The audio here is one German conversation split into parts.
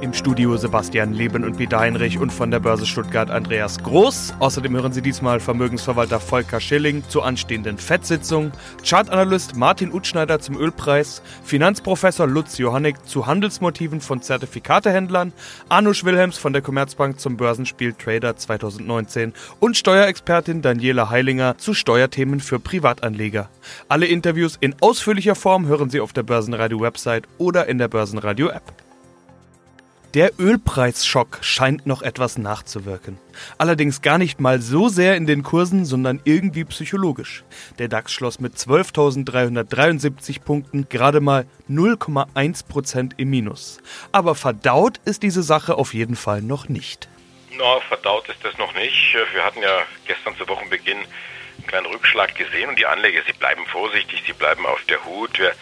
Im Studio Sebastian Leben und Peter Heinrich und von der Börse Stuttgart Andreas Groß. Außerdem hören Sie diesmal Vermögensverwalter Volker Schilling zur anstehenden FED-Sitzung, Chartanalyst Martin Utschneider zum Ölpreis, Finanzprofessor Lutz Johannig zu Handelsmotiven von Zertifikatehändlern, Anusch Wilhelms von der Commerzbank zum Börsenspiel Trader 2019 und Steuerexpertin Daniela Heilinger zu Steuerthemen für Privatanleger. Alle Interviews in ausführlicher Form hören Sie auf der Börsenradio-Website oder in der Börsenradio-App. Der Ölpreisschock scheint noch etwas nachzuwirken. Allerdings gar nicht mal so sehr in den Kursen, sondern irgendwie psychologisch. Der DAX schloss mit 12.373 Punkten gerade mal 0,1% im Minus. Aber verdaut ist diese Sache auf jeden Fall noch nicht. Na, no, verdaut ist das noch nicht. Wir hatten ja gestern zu Wochenbeginn einen kleinen Rückschlag gesehen und die Anleger, sie bleiben vorsichtig, sie bleiben auf der Hut. Wir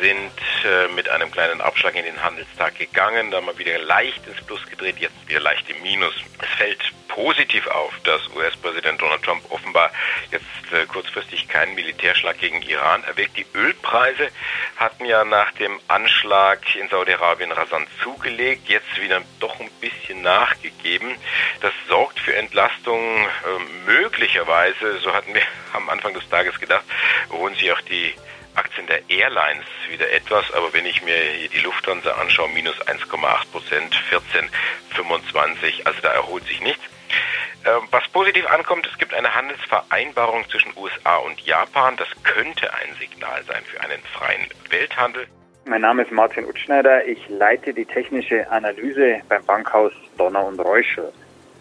sind äh, mit einem kleinen Abschlag in den Handelstag gegangen, dann mal wieder leicht ins Plus gedreht, jetzt wieder leicht im Minus. Es fällt positiv auf, dass US-Präsident Donald Trump offenbar jetzt äh, kurzfristig keinen Militärschlag gegen Iran erwägt. Die Ölpreise hatten ja nach dem Anschlag in Saudi-Arabien rasant zugelegt, jetzt wieder doch ein bisschen nachgegeben. Das sorgt für Entlastung äh, möglicherweise, so hatten wir am Anfang des Tages gedacht, holen sich auch die Aktien der Airlines wieder etwas, aber wenn ich mir hier die Lufthansa anschaue, minus 1,8 Prozent, 14,25, also da erholt sich nichts. Ähm, was positiv ankommt, es gibt eine Handelsvereinbarung zwischen USA und Japan. Das könnte ein Signal sein für einen freien Welthandel. Mein Name ist Martin Utschneider. Ich leite die technische Analyse beim Bankhaus Donner und Reuschel.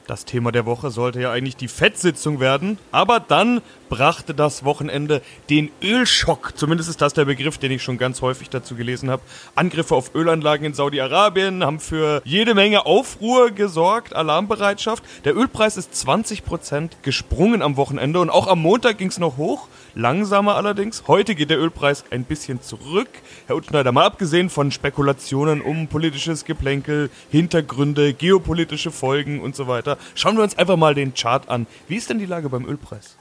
Das Thema der Woche sollte ja eigentlich die Fettsitzung werden, aber dann brachte das Wochenende den Ölschock. Zumindest ist das der Begriff, den ich schon ganz häufig dazu gelesen habe. Angriffe auf Ölanlagen in Saudi-Arabien haben für jede Menge Aufruhr gesorgt, Alarmbereitschaft. Der Ölpreis ist 20% gesprungen am Wochenende und auch am Montag ging es noch hoch, langsamer allerdings. Heute geht der Ölpreis ein bisschen zurück. Herr Utschneider, mal abgesehen von Spekulationen um politisches Geplänkel, Hintergründe, geopolitische Folgen und so weiter, schauen wir uns einfach mal den Chart an. Wie ist denn die Lage beim Ölpreis?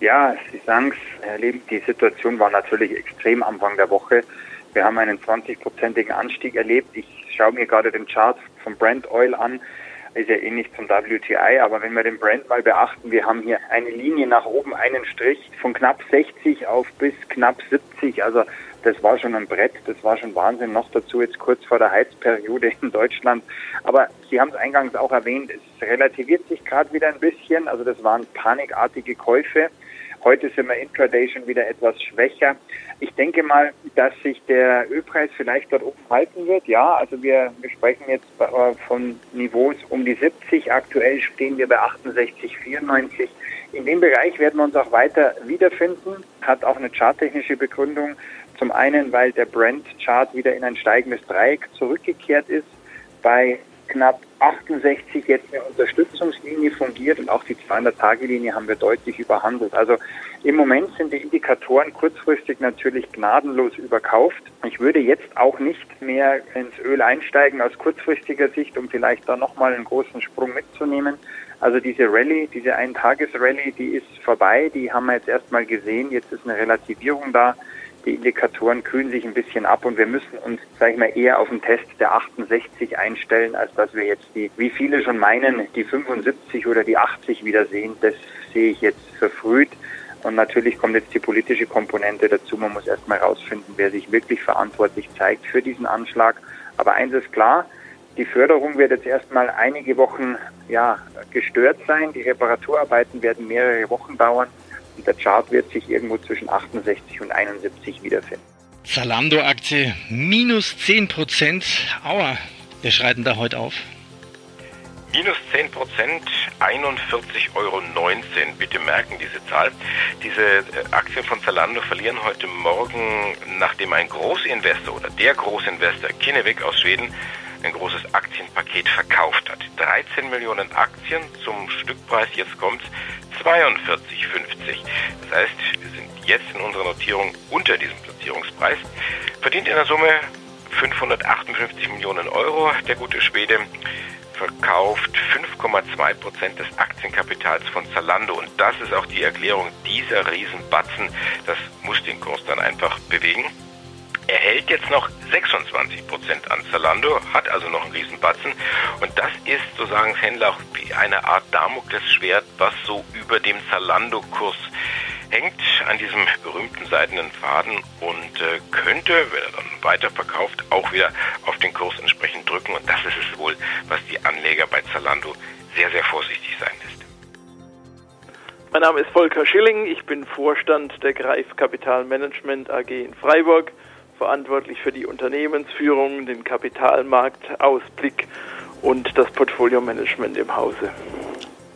Ja, Sie sagen es, Herr Leben, die Situation war natürlich extrem Anfang der Woche. Wir haben einen 20-prozentigen Anstieg erlebt. Ich schaue mir gerade den Chart vom Brent Oil an. Ist ja ähnlich zum WTI, aber wenn wir den Brent mal beachten, wir haben hier eine Linie nach oben, einen Strich von knapp 60 auf bis knapp 70. Also das war schon ein Brett, das war schon Wahnsinn. Noch dazu jetzt kurz vor der Heizperiode in Deutschland. Aber Sie haben es eingangs auch erwähnt, es relativiert sich gerade wieder ein bisschen. Also das waren panikartige Käufe. Heute sind wir intraday schon wieder etwas schwächer. Ich denke mal, dass sich der Ölpreis vielleicht dort oben halten wird. Ja, also wir, wir sprechen jetzt von Niveaus um die 70. Aktuell stehen wir bei 68, 94. In dem Bereich werden wir uns auch weiter wiederfinden. Hat auch eine charttechnische Begründung. Zum einen, weil der Brent-Chart wieder in ein steigendes Dreieck zurückgekehrt ist. Bei knapp 68 jetzt eine Unterstützungslinie fungiert und auch die 200-Tage-Linie haben wir deutlich überhandelt. Also im Moment sind die Indikatoren kurzfristig natürlich gnadenlos überkauft. Ich würde jetzt auch nicht mehr ins Öl einsteigen aus kurzfristiger Sicht, um vielleicht da nochmal einen großen Sprung mitzunehmen. Also diese Rallye, diese Eintages-Rallye, die ist vorbei, die haben wir jetzt erstmal gesehen. Jetzt ist eine Relativierung da die Indikatoren kühlen sich ein bisschen ab und wir müssen uns, sage ich mal, eher auf den Test der 68 einstellen, als dass wir jetzt die, wie viele schon meinen, die 75 oder die 80 wiedersehen. Das sehe ich jetzt verfrüht. Und natürlich kommt jetzt die politische Komponente dazu. Man muss erstmal herausfinden, wer sich wirklich verantwortlich zeigt für diesen Anschlag. Aber eins ist klar, die Förderung wird jetzt erstmal einige Wochen ja, gestört sein. Die Reparaturarbeiten werden mehrere Wochen dauern. Und der Chart wird sich irgendwo zwischen 68 und 71 wiederfinden. Zalando-Aktie minus 10 Prozent. Aua, wir schreiten da heute auf. Minus 10 Prozent, 41,19 Euro. Bitte merken diese Zahl. Diese äh, Aktien von Zalando verlieren heute Morgen, nachdem ein Großinvestor oder der Großinvestor Kinnevik aus Schweden ein großes Aktienpaket verkauft hat. 13 Millionen Aktien zum Stückpreis, jetzt kommt 42,50. Das heißt, wir sind jetzt in unserer Notierung unter diesem Platzierungspreis. Verdient in der Summe 558 Millionen Euro. Der gute Schwede verkauft 5,2 Prozent des Aktienkapitals von Zalando. Und das ist auch die Erklärung dieser Riesenbatzen. Das muss den Kurs dann einfach bewegen. Er hält jetzt noch 26 Prozent an Zalando, hat also noch einen Riesenbatzen. Und das ist, so sagen Händler, auch wie eine Art Damoklesschwert, was so über dem Zalando-Kurs hängt an diesem berühmten seidenen Faden und äh, könnte, wenn er dann weiterverkauft, auch wieder auf den Kurs entsprechend drücken. Und das ist es wohl, was die Anleger bei Zalando sehr, sehr vorsichtig sein lässt. Mein Name ist Volker Schilling, ich bin Vorstand der Greif Kapitalmanagement AG in Freiburg, verantwortlich für die Unternehmensführung, den Kapitalmarktausblick und das Portfolio-Management im Hause.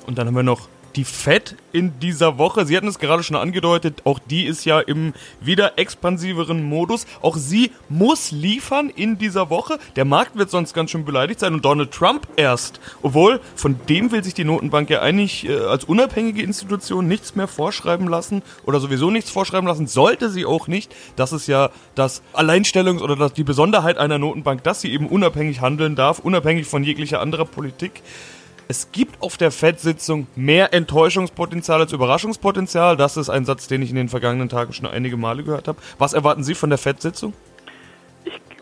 Und dann haben wir noch die Fed in dieser Woche. Sie hatten es gerade schon angedeutet, auch die ist ja im wieder expansiveren Modus. Auch sie muss liefern in dieser Woche. Der Markt wird sonst ganz schön beleidigt sein und Donald Trump erst. Obwohl, von dem will sich die Notenbank ja eigentlich äh, als unabhängige Institution nichts mehr vorschreiben lassen oder sowieso nichts vorschreiben lassen, sollte sie auch nicht. Das ist ja das Alleinstellungs- oder das, die Besonderheit einer Notenbank, dass sie eben unabhängig handeln darf, unabhängig von jeglicher anderer Politik es gibt auf der FED-Sitzung mehr Enttäuschungspotenzial als Überraschungspotenzial. Das ist ein Satz, den ich in den vergangenen Tagen schon einige Male gehört habe. Was erwarten Sie von der FED-Sitzung?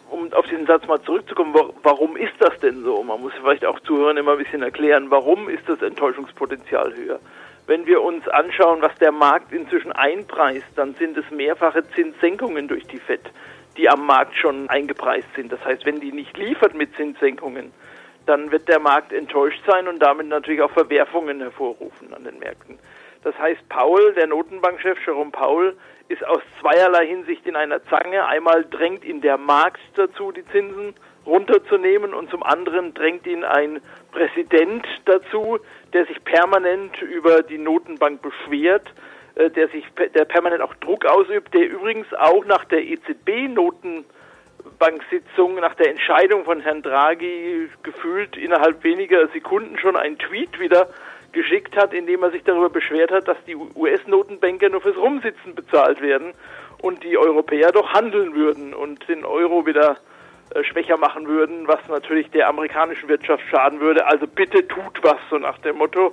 um auf diesen Satz mal zurückzukommen, warum ist das denn so? Man muss vielleicht auch Zuhörern immer ein bisschen erklären, warum ist das Enttäuschungspotenzial höher? Wenn wir uns anschauen, was der Markt inzwischen einpreist, dann sind es mehrfache Zinssenkungen durch die FED, die am Markt schon eingepreist sind. Das heißt, wenn die nicht liefert mit Zinssenkungen, dann wird der Markt enttäuscht sein und damit natürlich auch Verwerfungen hervorrufen an den Märkten. Das heißt, Paul, der Notenbankchef Jerome Paul, ist aus zweierlei Hinsicht in einer Zange. Einmal drängt ihn der Markt dazu, die Zinsen runterzunehmen und zum anderen drängt ihn ein Präsident dazu, der sich permanent über die Notenbank beschwert, äh, der sich der permanent auch Druck ausübt, der übrigens auch nach der EZB-Noten Notenbank-Sitzung nach der Entscheidung von Herrn Draghi gefühlt innerhalb weniger Sekunden schon einen Tweet wieder geschickt hat, in dem er sich darüber beschwert hat, dass die US-Notenbanker nur fürs Rumsitzen bezahlt werden und die Europäer doch handeln würden und den Euro wieder äh, schwächer machen würden, was natürlich der amerikanischen Wirtschaft schaden würde. Also bitte tut was, so nach dem Motto.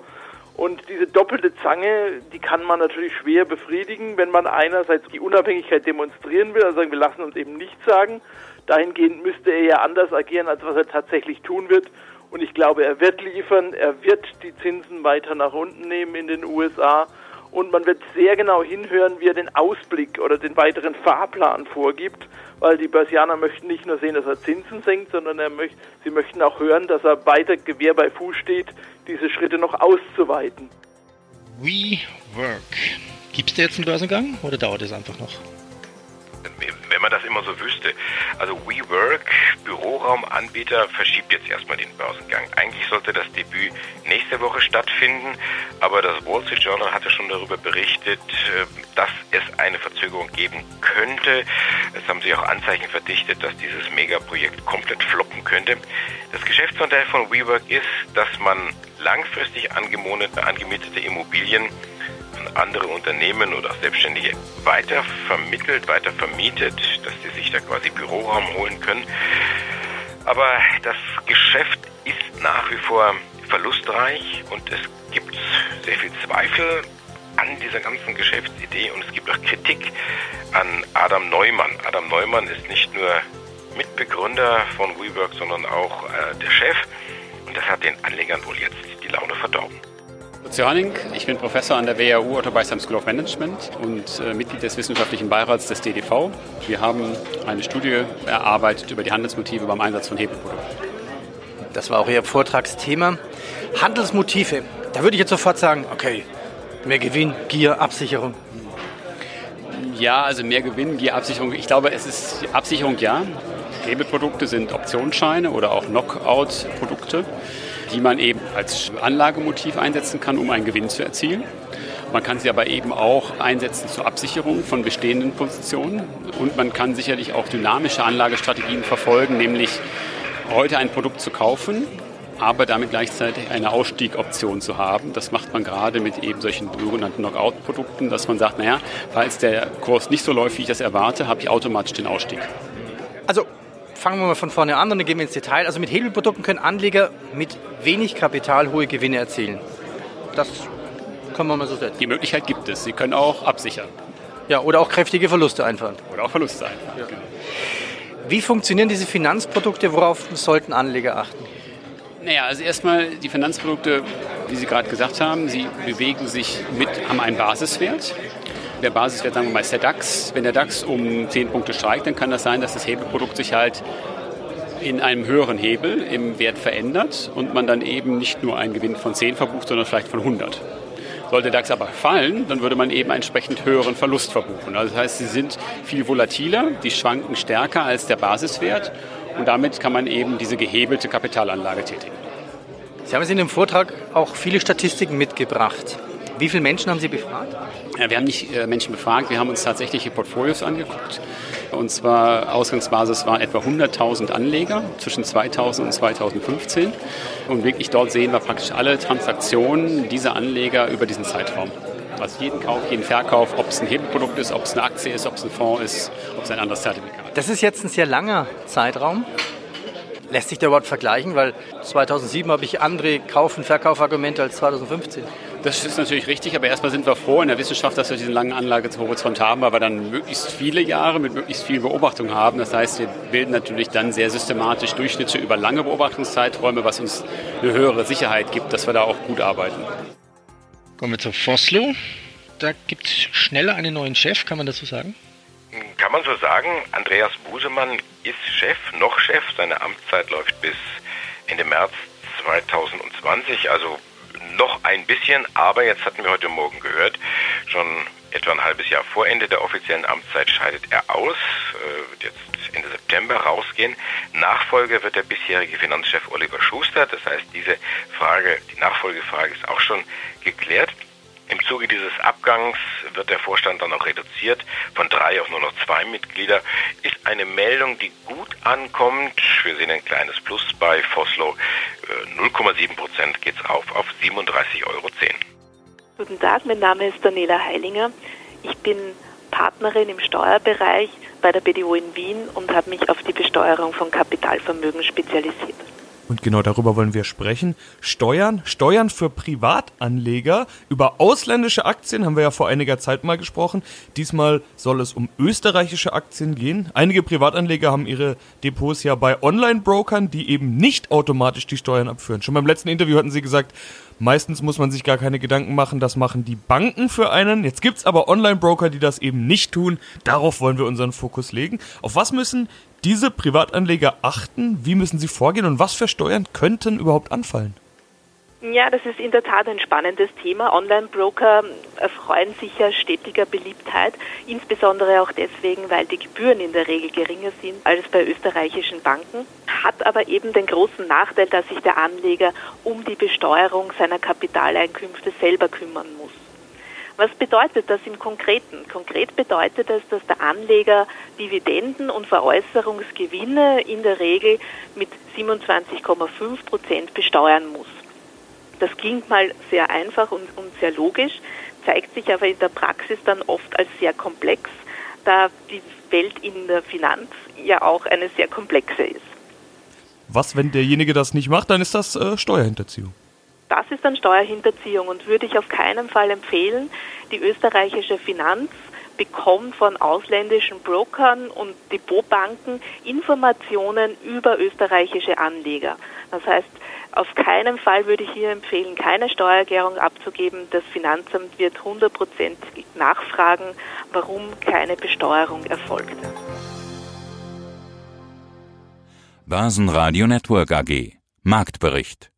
Und diese doppelte Zange, die kann man natürlich schwer befriedigen, wenn man einerseits die Unabhängigkeit demonstrieren will, also sagen, wir lassen uns eben nichts sagen. Dahingehend müsste er ja anders agieren, als was er tatsächlich tun wird. Und ich glaube, er wird liefern, er wird die Zinsen weiter nach unten nehmen in den USA. Und man wird sehr genau hinhören, wie er den Ausblick oder den weiteren Fahrplan vorgibt, weil die Börsianer möchten nicht nur sehen, dass er Zinsen senkt, sondern er möcht, sie möchten auch hören, dass er weiter Gewehr bei Fuß steht, diese Schritte noch auszuweiten. WeWork. Gibt es da jetzt einen Börsengang oder dauert es einfach noch? wenn man das immer so wüsste. Also WeWork, Büroraumanbieter, verschiebt jetzt erstmal den Börsengang. Eigentlich sollte das Debüt nächste Woche stattfinden, aber das Wall Street Journal hatte schon darüber berichtet, äh, dass es eine Verzögerung geben könnte. Es haben sich auch Anzeichen verdichtet, dass dieses Megaprojekt komplett floppen könnte. Das Geschäftsmodell von WeWork ist, dass man langfristig angemietete Immobilien andere Unternehmen oder Selbstständige weiter vermittelt, weiter vermietet, dass sie sich da quasi Büroraum holen können. Aber das Geschäft ist nach wie vor verlustreich und es gibt sehr viel Zweifel an dieser ganzen Geschäftsidee und es gibt auch Kritik an Adam Neumann. Adam Neumann ist nicht nur Mitbegründer von WeWork, sondern auch äh, der Chef und das hat den Anlegern wohl jetzt die Laune verdorben. Zörning. Ich bin Professor an der WHU Otto Beisheim School of Management und äh, Mitglied des wissenschaftlichen Beirats des DDV. Wir haben eine Studie erarbeitet über die Handelsmotive beim Einsatz von Hebelprodukten. Das war auch Ihr Vortragsthema. Handelsmotive. Da würde ich jetzt sofort sagen, okay, mehr Gewinn, Gier, Absicherung. Ja, also mehr Gewinn, Gier, Absicherung. Ich glaube, es ist Absicherung ja. Hebelprodukte sind Optionsscheine oder auch Knockout-Produkte die man eben als Anlagemotiv einsetzen kann, um einen Gewinn zu erzielen. Man kann sie aber eben auch einsetzen zur Absicherung von bestehenden Positionen und man kann sicherlich auch dynamische Anlagestrategien verfolgen, nämlich heute ein Produkt zu kaufen, aber damit gleichzeitig eine Ausstiegoption zu haben. Das macht man gerade mit eben solchen sogenannten Knockout-Produkten, dass man sagt, naja, falls der Kurs nicht so läuft, wie ich das erwarte, habe ich automatisch den Ausstieg. Also fangen wir mal von vorne an und dann gehen wir ins Detail. Also mit Hebelprodukten können Anleger mit wenig Kapital hohe Gewinne erzielen. Das kann man mal so setzen. Die Möglichkeit gibt es. Sie können auch absichern. Ja, oder auch kräftige Verluste einfahren. Oder auch Verluste einfahren. Ja. Genau. Wie funktionieren diese Finanzprodukte? Worauf sollten Anleger achten? Naja, also erstmal die Finanzprodukte, wie Sie gerade gesagt haben, sie bewegen sich mit, haben einen Basiswert. Der Basiswert, sagen wir mal, ist der DAX. Wenn der DAX um 10 Punkte steigt, dann kann das sein, dass das Hebelprodukt sich halt in einem höheren Hebel im Wert verändert und man dann eben nicht nur einen Gewinn von 10 verbucht, sondern vielleicht von 100. Sollte DAX aber fallen, dann würde man eben entsprechend höheren Verlust verbuchen. Also das heißt, sie sind viel volatiler, die schwanken stärker als der Basiswert und damit kann man eben diese gehebelte Kapitalanlage tätigen. Sie haben jetzt in dem Vortrag auch viele Statistiken mitgebracht. Wie viele Menschen haben Sie befragt? Wir haben nicht äh, Menschen befragt, wir haben uns tatsächlich die Portfolios angeguckt. Und zwar Ausgangsbasis waren etwa 100.000 Anleger zwischen 2000 und 2015. Und wirklich dort sehen wir praktisch alle Transaktionen dieser Anleger über diesen Zeitraum. Also jeden Kauf, jeden Verkauf, ob es ein Hebelprodukt ist, ob es eine Aktie ist, ob es ein Fonds ist, ob es ein anderes Zertifikat ist. Das ist jetzt ein sehr langer Zeitraum. Lässt sich der überhaupt vergleichen? Weil 2007 habe ich andere Kauf- und Verkaufargumente als 2015. Das ist natürlich richtig, aber erstmal sind wir froh in der Wissenschaft, dass wir diesen langen Anlagehorizont haben, weil wir dann möglichst viele Jahre mit möglichst viel Beobachtung haben. Das heißt, wir bilden natürlich dann sehr systematisch Durchschnitte über lange Beobachtungszeiträume, was uns eine höhere Sicherheit gibt, dass wir da auch gut arbeiten. Kommen wir zu Foslo. Da gibt es schneller einen neuen Chef, kann man das so sagen? Kann man so sagen. Andreas Busemann ist Chef, noch Chef. Seine Amtszeit läuft bis Ende März 2020, also noch ein bisschen, aber jetzt hatten wir heute Morgen gehört, schon etwa ein halbes Jahr vor Ende der offiziellen Amtszeit scheidet er aus, äh, wird jetzt Ende September rausgehen. Nachfolger wird der bisherige Finanzchef Oliver Schuster. Das heißt, diese Frage, die Nachfolgefrage ist auch schon geklärt. Im Zuge dieses Abgangs wird der Vorstand dann auch reduziert von drei auf nur noch zwei Mitglieder. Ist eine Meldung, die gut ankommt. Wir sehen ein kleines Plus bei Foslo. 0,7 äh, Prozent geht es auf auf 37,10 Euro. Guten Tag, mein Name ist Daniela Heilinger. Ich bin Partnerin im Steuerbereich bei der BDO in Wien und habe mich auf die Besteuerung von Kapitalvermögen spezialisiert. Und genau darüber wollen wir sprechen. Steuern, Steuern für Privatanleger. Über ausländische Aktien haben wir ja vor einiger Zeit mal gesprochen. Diesmal soll es um österreichische Aktien gehen. Einige Privatanleger haben ihre Depots ja bei Online-Brokern, die eben nicht automatisch die Steuern abführen. Schon beim letzten Interview hatten sie gesagt, Meistens muss man sich gar keine Gedanken machen, das machen die Banken für einen. Jetzt gibt es aber Online-Broker, die das eben nicht tun. Darauf wollen wir unseren Fokus legen. Auf was müssen diese Privatanleger achten? Wie müssen sie vorgehen und was für Steuern könnten überhaupt anfallen? Ja, das ist in der Tat ein spannendes Thema. Online-Broker erfreuen sich ja stetiger Beliebtheit, insbesondere auch deswegen, weil die Gebühren in der Regel geringer sind als bei österreichischen Banken, hat aber eben den großen Nachteil, dass sich der Anleger um die Besteuerung seiner Kapitaleinkünfte selber kümmern muss. Was bedeutet das im Konkreten? Konkret bedeutet es, dass der Anleger Dividenden und Veräußerungsgewinne in der Regel mit 27,5 Prozent besteuern muss. Das klingt mal sehr einfach und, und sehr logisch, zeigt sich aber in der Praxis dann oft als sehr komplex, da die Welt in der Finanz ja auch eine sehr komplexe ist. Was, wenn derjenige das nicht macht, dann ist das äh, Steuerhinterziehung. Das ist dann Steuerhinterziehung und würde ich auf keinen Fall empfehlen. Die österreichische Finanz bekommt von ausländischen Brokern und Depotbanken Informationen über österreichische Anleger. Das heißt, auf keinen Fall würde ich hier empfehlen, keine Steuererklärung abzugeben. Das Finanzamt wird 100% nachfragen, warum keine Besteuerung erfolgte. Börsenradio Network AG Marktbericht